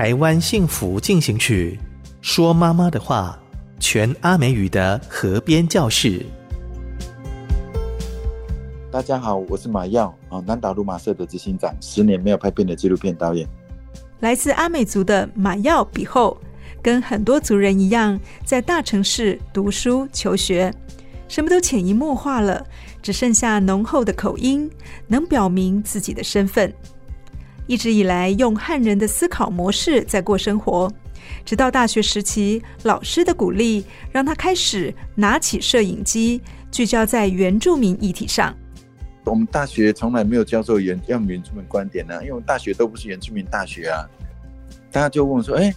台湾幸福进行曲，说妈妈的话，全阿美语的河边教室。大家好，我是马耀啊，南岛路马社的执行长，十年没有拍片的纪录片导演。来自阿美族的马耀比后，跟很多族人一样，在大城市读书求学，什么都潜移默化了，只剩下浓厚的口音，能表明自己的身份。一直以来用汉人的思考模式在过生活，直到大学时期，老师的鼓励让他开始拿起摄影机，聚焦在原住民议题上。我们大学从来没有教授原要原住民观点呢、因为我们大学都不是原住民大学啊。大家就问我说：“哎，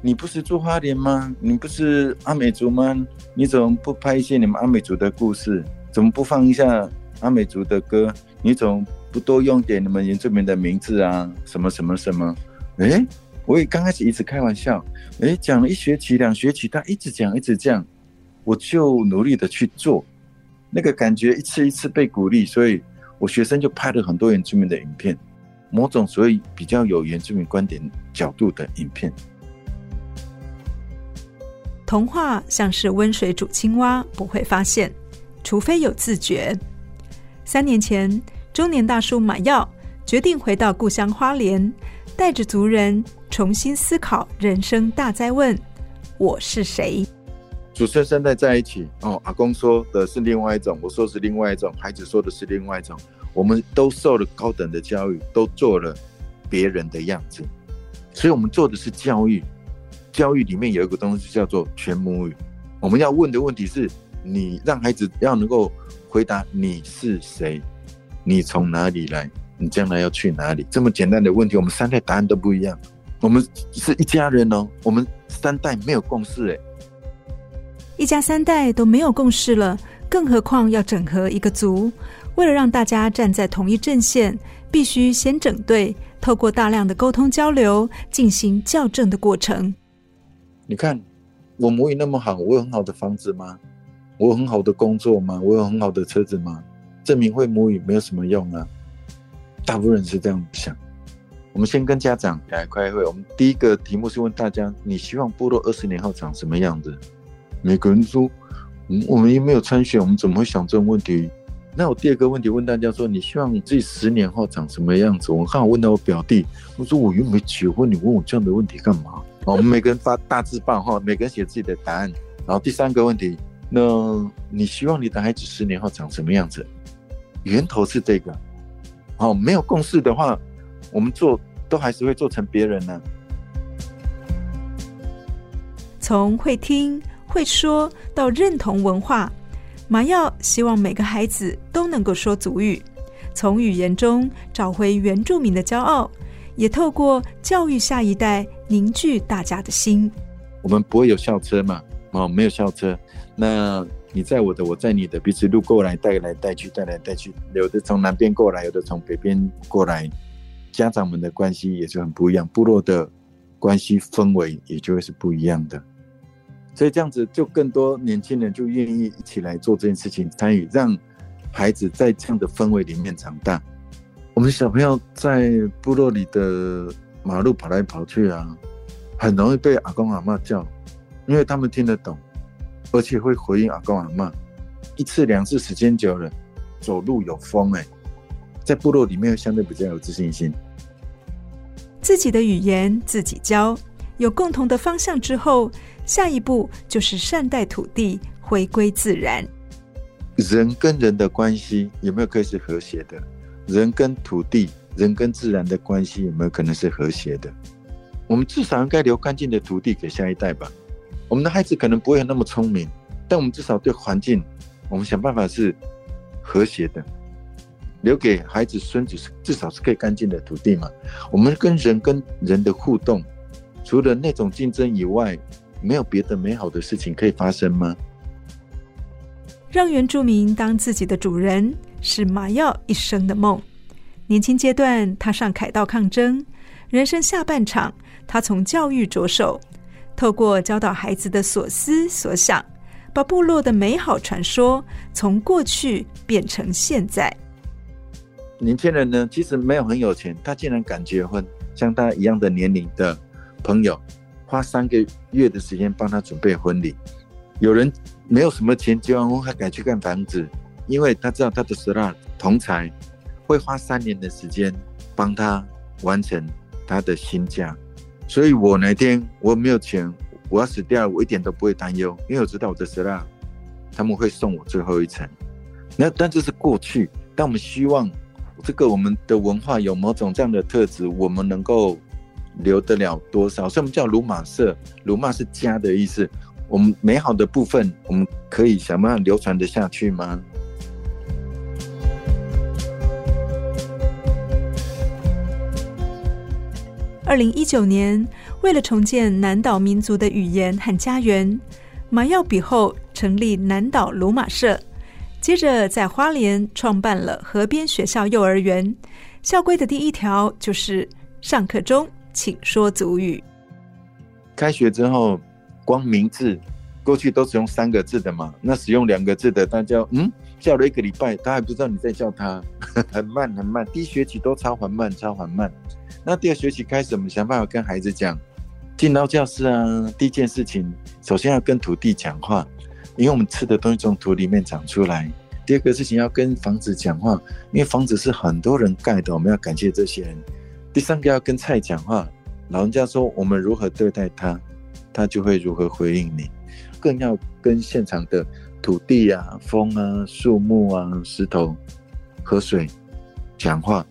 你不是住花莲吗？你不是阿美族吗？你怎么不拍一些你们阿美族的故事？怎么不放一下阿美族的歌？你怎么？”不多用点你们原住民的名字啊，什么什么什么？哎，我也刚开始一直开玩笑，哎，讲了一学期、两学期，他一直讲一直讲，我就努力的去做，那个感觉一次一次被鼓励，所以我学生就拍了很多原住民的影片，某种所以比较有原住民观点角度的影片。童话像是温水煮青蛙，不会发现，除非有自觉。三年前。中年大叔马耀决定回到故乡花莲，带着族人重新思考人生大哉问：我是谁？祖孙三代在一起哦，阿公说的是另外一种，我说是另外一种，孩子说的是另外一种。我们都受了高等的教育，都做了别人的样子，所以我们做的是教育。教育里面有一个东西叫做全母语。我们要问的问题是：你让孩子要能够回答你是谁？你从哪里来？你将来要去哪里？这么简单的问题，我们三代答案都不一样。我们是一家人哦，我们三代没有共识哎。一家三代都没有共识了，更何况要整合一个族？为了让大家站在同一阵线，必须先整队，透过大量的沟通交流，进行校正的过程。你看，我母语那么好，我有很好的房子吗？我有很好的工作吗？我有很好的车子吗？证明会母语没有什么用啊！大部分人是这样想。我们先跟家长来开会。我们第一个题目是问大家：你希望部落二十年后长什么样子？每个人说：我们又没有参选，我们怎么会想这种问题？那我第二个问题问大家说：你希望你自己十年后长什么样子？我刚好问到我表弟，我说我又没结婚，你问我这样的问题干嘛？我们每个人发大字报哈，每个人写自己的答案。然后第三个问题，那你希望你的孩子十年后长什么样子？源头是这个，哦，没有共识的话，我们做都还是会做成别人呢。从会听会说到认同文化，马耀希望每个孩子都能够说族语，从语言中找回原住民的骄傲，也透过教育下一代凝聚大家的心。我们不会有校车嘛？哦，没有校车，那。你在我的，我在你的，彼此路过来，带来带去，带来带去。有的从南边过来，有的从北边过来，家长们的关系也是很不一样，部落的关系氛围也就会是不一样的。所以这样子，就更多年轻人就愿意一起来做这件事情，参与，让孩子在这样的氛围里面长大。我们小朋友在部落里的马路跑来跑去啊，很容易被阿公阿嬷叫，因为他们听得懂。而且会回应阿公阿嬷，一次两次时间久了，走路有风哎、欸，在部落里面相对比较有自信心。自己的语言自己教，有共同的方向之后，下一步就是善待土地，回归自然。人跟人的关系有没有可以是和谐的？人跟土地、人跟自然的关系有没有可能是和谐的？我们至少应该留干净的土地给下一代吧。我们的孩子可能不会那么聪明，但我们至少对环境，我们想办法是和谐的。留给孩子、孙子是至少是可以干净的土地嘛？我们跟人跟人的互动，除了那种竞争以外，没有别的美好的事情可以发生吗？让原住民当自己的主人，是马耀一生的梦。年轻阶段踏上凯道抗争，人生下半场，他从教育着手，透过教导孩子的所思所想，把部落的美好传说从过去变成现在。年轻人呢，其实没有很有钱，他竟然敢结婚，像他一样的年龄的朋友，花三个月的时间帮他准备婚礼。有人没有什么钱，结完婚还敢去看房子，因为他知道他的十二同侪会花三年的时间帮他完成他的新家。所以我哪天我没有钱，我要死掉了，我一点都不会担忧，因为我知道我的十二他们会送我最后一程。那但这是过去，但我们希望。这个我们的文化有某种这样的特质，我们能够留得了多少？所以我们叫鲁马社，鲁马是家的意思。我们美好的部分，我们可以想办法流传得下去吗？二零一九年，为了重建南岛民族的语言和家园，马耀比后成立南岛鲁马社。接着在花莲创办了河边学校幼儿园，校规的第一条就是上课中请说族语。开学之后，光名字过去都是用三个字的嘛，那使用两个字的，大家嗯叫了一个礼拜，他还不知道你在叫他，很慢很慢。第一学期都超缓慢，超缓慢。那第二学期开始，我们想办法跟孩子讲，进到教室啊，第一件事情首先要跟土地讲话。因为我们吃的东西从土里面长出来。第二个事情要跟房子讲话，因为房子是很多人盖的，我们要感谢这些人。第三个要跟菜讲话，老人家说我们如何对待他，他就会如何回应你。更要跟现场的土地啊、风啊、树木啊、石头、河水讲话。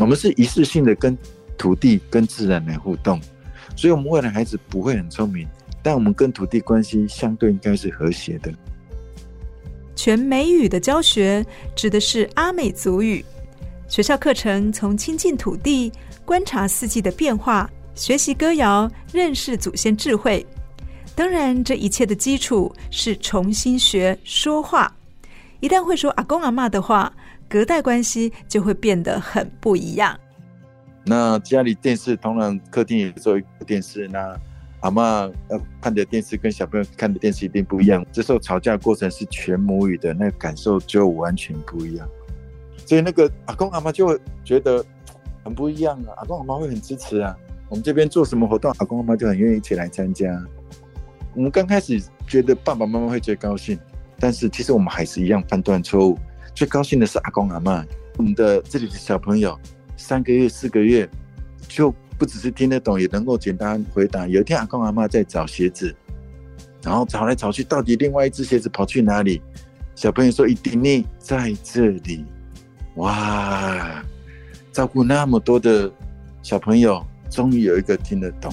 我们是一次性的跟土地、跟自然来互动，所以我们未来孩子不会很聪明。但我们跟土地关系相对应该是和谐的。全美语的教学指的是阿美族语。学校课程从亲近土地、观察四季的变化、学习歌谣、认识祖先智慧。当然，这一切的基础是重新学说话。一旦会说阿公阿嬷的话，隔代关系就会变得很不一样。那家里电视，当然客厅也做一个电视，那。阿嬷要看的电视跟小朋友看的电视一定不一样。这时候吵架过程是全母语的，那个感受就完全不一样。所以那个阿公阿嬷就会觉得很不一样啊。阿公阿嬷会很支持啊。我们这边做什么活动，阿公阿嬷就很愿意一起来参加。我们刚开始觉得爸爸妈妈会最高兴，但是其实我们还是一样判断错误。最高兴的是阿公阿嬷。我们的这里的小朋友三个月、四个月就。不只是听得懂，也能够简单回答。有一天，阿公阿嬷在找鞋子，然后找来找去，到底另外一只鞋子跑去哪里？小朋友说：“一定呢，在这里。”哇，照顾那么多的小朋友，终于有一个听得懂。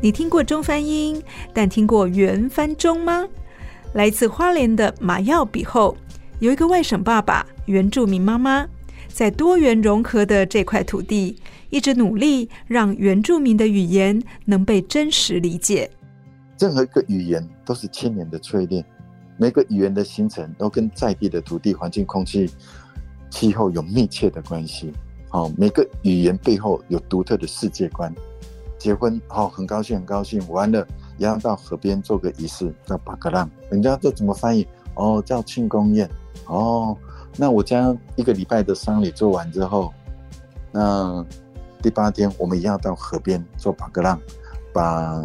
你听过中翻英，但听过原翻中吗？来自花莲的马耀比后。有一个外省爸爸，原住民妈妈，在多元融合的这块土地，一直努力让原住民的语言能被真实理解。任何一个语言都是千年的淬炼，每个语言的形成都跟在地的土地环境、空气、气候有密切的关系。好，每个语言背后有独特的世界观。结婚，好，很高兴，很高兴。完了，也要到河边做个仪式，叫巴格浪。人家这怎么翻译？哦，叫庆功宴。哦，那我将一个礼拜的丧礼做完之后，那第八天我们一样到河边做巴格浪，把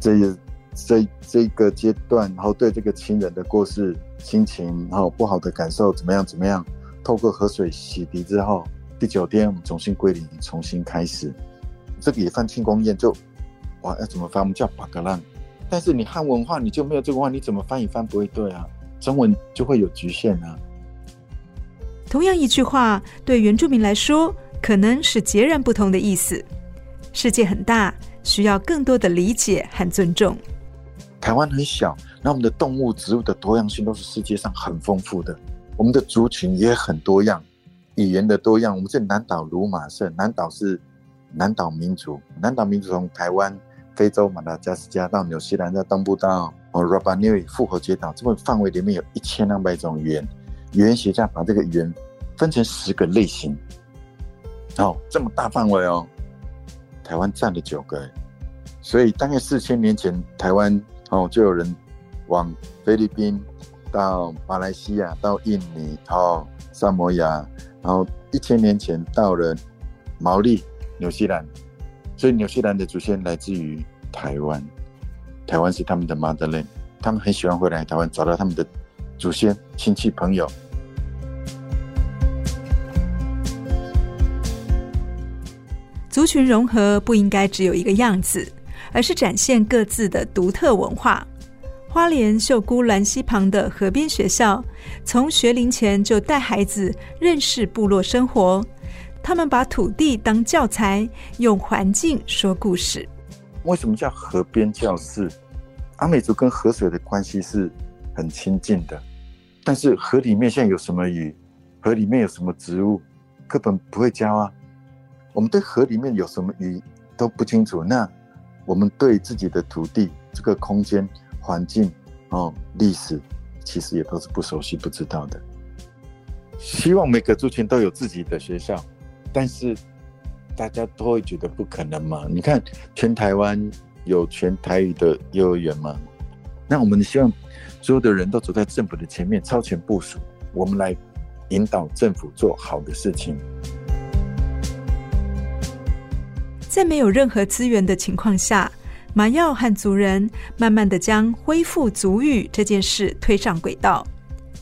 这些这这个阶段，然后对这个亲人的过世心情，然后不好的感受怎么样怎么样，透过河水洗涤之后，第九天我们重新归零，重新开始。这个也算庆功宴就，哇，要怎么翻？我们叫巴格浪。但是你汉文化你就没有这个话，你怎么翻也翻不会对啊？中文就会有局限啊。同样一句话，对原住民来说，可能是截然不同的意思。世界很大，需要更多的理解和尊重。台湾很小，那我们的动物、植物的多样性都是世界上很丰富的。我们的族群也很多样，语言的多样。我们是南岛鲁马社，南岛是南岛民族，南岛民族从台湾、非洲、马达加斯加到纽西兰，在东部到哦 Rapa Nui 复活节岛，这个范围里面有一千两百种语言。语言学家把这个语言分成十个类型。哦，这么大范围哦，台湾占了九个，所以大概四千年前，台湾。哦，就有人往菲律宾、到马来西亚、到印尼、到萨摩亚，然后一千年前到了毛利、纽西兰，所以纽西兰的祖先来自于台湾，台湾是他们的 motherland，他们很喜欢回来台湾找到他们的祖先、亲戚、朋友。族群融合不应该只有一个样子。而是展现各自的独特文化。花莲秀姑兰溪旁的河边学校，从学龄前就带孩子认识部落生活。他们把土地当教材，用环境说故事。为什么叫河边教室？阿美族跟河水的关系是很亲近的，但是河里面现在有什么鱼？河里面有什么植物？课本不会教啊。我们对河里面有什么鱼都不清楚。那我们对自己的土地、这个空间、环境、哦，历史，其实也都是不熟悉、不知道的。希望每个族群都有自己的学校，但是大家都会觉得不可能嘛？你看，全台湾有全台语的幼儿园吗？那我们希望所有的人都走在政府的前面，超前部署，我们来引导政府做好的事情。在没有任何资源的情况下，马耀和族人慢慢的将恢复族语这件事推上轨道。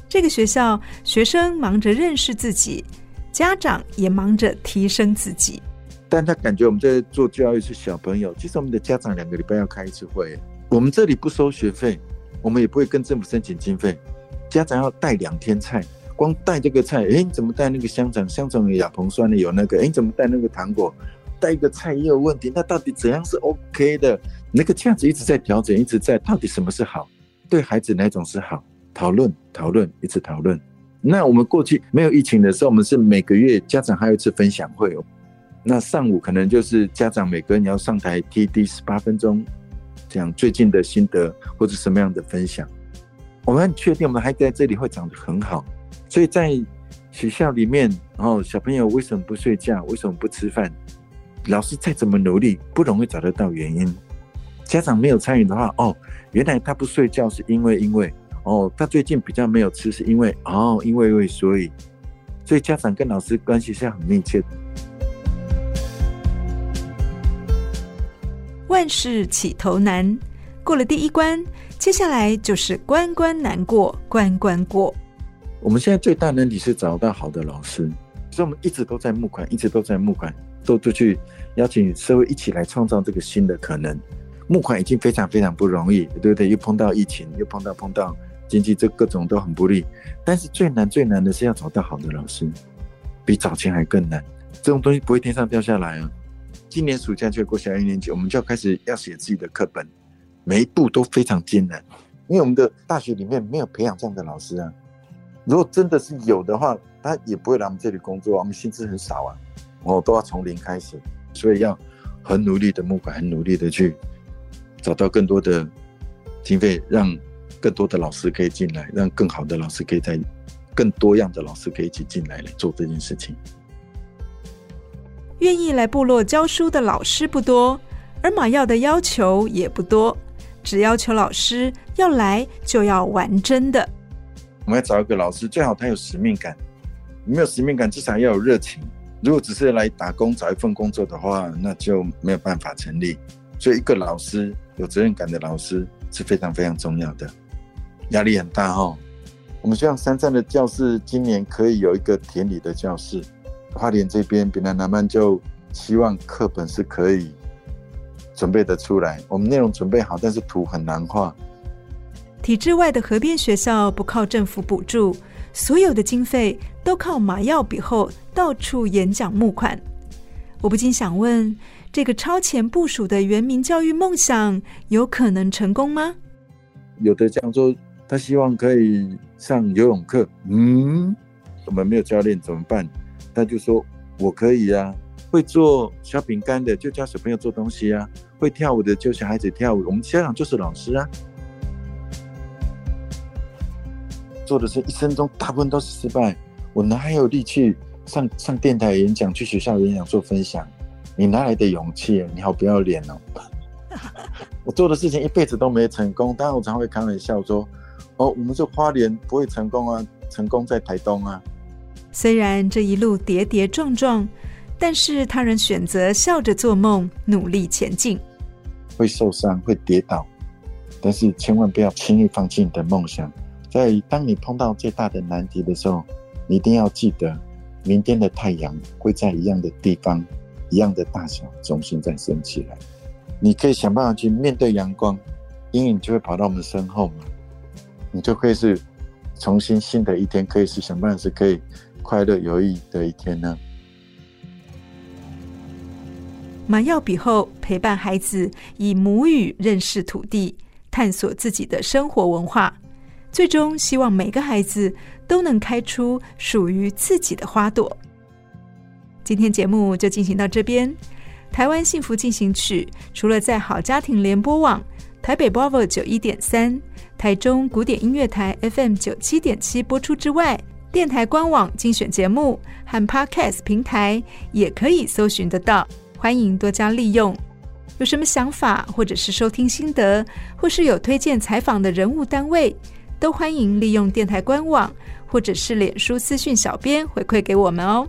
这个学校学生忙着认识自己，家长也忙着提升自己。但他感觉我们在做教育是小朋友，其实我们的家长两个礼拜要开一次会。我们这里不收学费，我们也不会跟政府申请经费。家长要带两天菜，光带这个菜，哎，怎么带那个香肠？香肠有亚硼酸的，有那个，哎，怎么带那个糖果？带一个菜也有问题，那到底怎样是 OK 的？那个价值一直在调整，一直在，到底什么是好？对孩子哪种是好？讨论，讨论，一直讨论。那我们过去没有疫情的时候，我们是每个月家长还有一次分享会哦。那上午可能就是家长每个人要上台 TD 十八分钟，讲最近的心得或者什么样的分享。我们很确定我们孩子在这里会长得很好，所以在学校里面，然后小朋友为什么不睡觉？为什么不吃饭？老师再怎么努力，不容易找得到原因。家长没有参与的话，哦，原来他不睡觉是因为因为哦，他最近比较没有吃是因为哦，因为因为所以，所以家长跟老师关系是很密切的。万事起头难，过了第一关，接下来就是关关难过关关过。我们现在最大的难题是找到好的老师，所以我们一直都在募款，一直都在募款。都都去邀请社会一起来创造这个新的可能。募款已经非常非常不容易，对不对？又碰到疫情，又碰到碰到经济，这各种都很不利。但是最难最难的是要找到好的老师，比找钱还更难。这种东西不会天上掉下来啊！今年暑假就过小一年级，我们就要开始要写自己的课本，每一步都非常艰难，因为我们的大学里面没有培养这样的老师啊。如果真的是有的话，他也不会来我们这里工作，我们薪资很少啊。我都要从零开始，所以要很努力的募款，很努力的去找到更多的经费，让更多的老师可以进来，让更好的老师可以在更多样的老师可以一起进来来做这件事情。愿意来部落教书的老师不多，而马耀的要求也不多，只要求老师要来就要玩真的。我们要找一个老师，最好他有使命感，没有使命感，至少要有热情。如果只是来打工找一份工作的话，那就没有办法成立。所以，一个老师有责任感的老师，是非常非常重要的，压力很大哈。我们希望山上的教室今年可以有一个田里的教室，花莲这边比南南曼就希望课本是可以准备得出来，我们内容准备好，但是图很难画。体制外的河边学校不靠政府补助，所有的经费都靠马跃笔后到处演讲募款。我不禁想问：这个超前部署的原民教育梦想，有可能成功吗？有的讲说，他希望可以上游泳课。嗯，我们没有教练怎么办？他就说：“我可以啊，会做小饼干的就教小朋友做东西啊，会跳舞的就小孩子跳舞。我们家长就是老师啊。”做的是一生中大部分都是失败，我哪有力气上上电台演讲，去学校演讲做分享？你哪来的勇气？你好不要脸哦！我做的事情一辈子都没成功，当然我常会开玩笑说：“哦，我们这花莲不会成功啊，成功在台东啊。”虽然这一路跌跌撞撞，但是他仍选择笑着做梦，努力前进。会受伤，会跌倒，但是千万不要轻易放弃你的梦想。在当你碰到最大的难题的时候，你一定要记得，明天的太阳会在一样的地方、一样的大小重新再升起来。你可以想办法去面对阳光，阴影就会跑到我们身后嘛。你就可以是重新新的一天，可以是想办法是可以快乐有意义的一天呢。马跃笔后陪伴孩子以母语认识土地，探索自己的生活文化。最终，希望每个孩子都能开出属于自己的花朵。今天节目就进行到这边。台湾幸福进行曲除了在好家庭联播网、台北 Bravo 九一点三、台中古典音乐台 FM 九七点七播出之外，电台官网精选节目和 Podcast 平台也可以搜寻得到。欢迎多加利用。有什么想法，或者是收听心得，或是有推荐采访的人物单位，都欢迎利用电台官网或者是脸书私讯小编回馈给我们哦。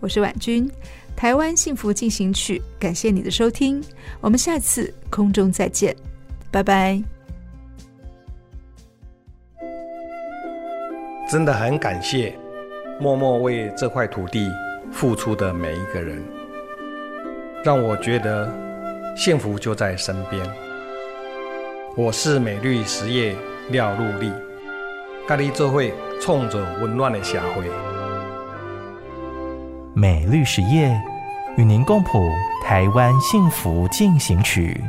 我是婉君，台湾幸福进行曲，感谢你的收听，我们下次空中再见，拜拜。真的很感谢默默为这块土地付出的每一个人，让我觉得幸福就在身边。我是美绿实业。廖陆丽，咖喱做会冲着温暖的社会。美绿实业与您共谱台湾幸福进行曲。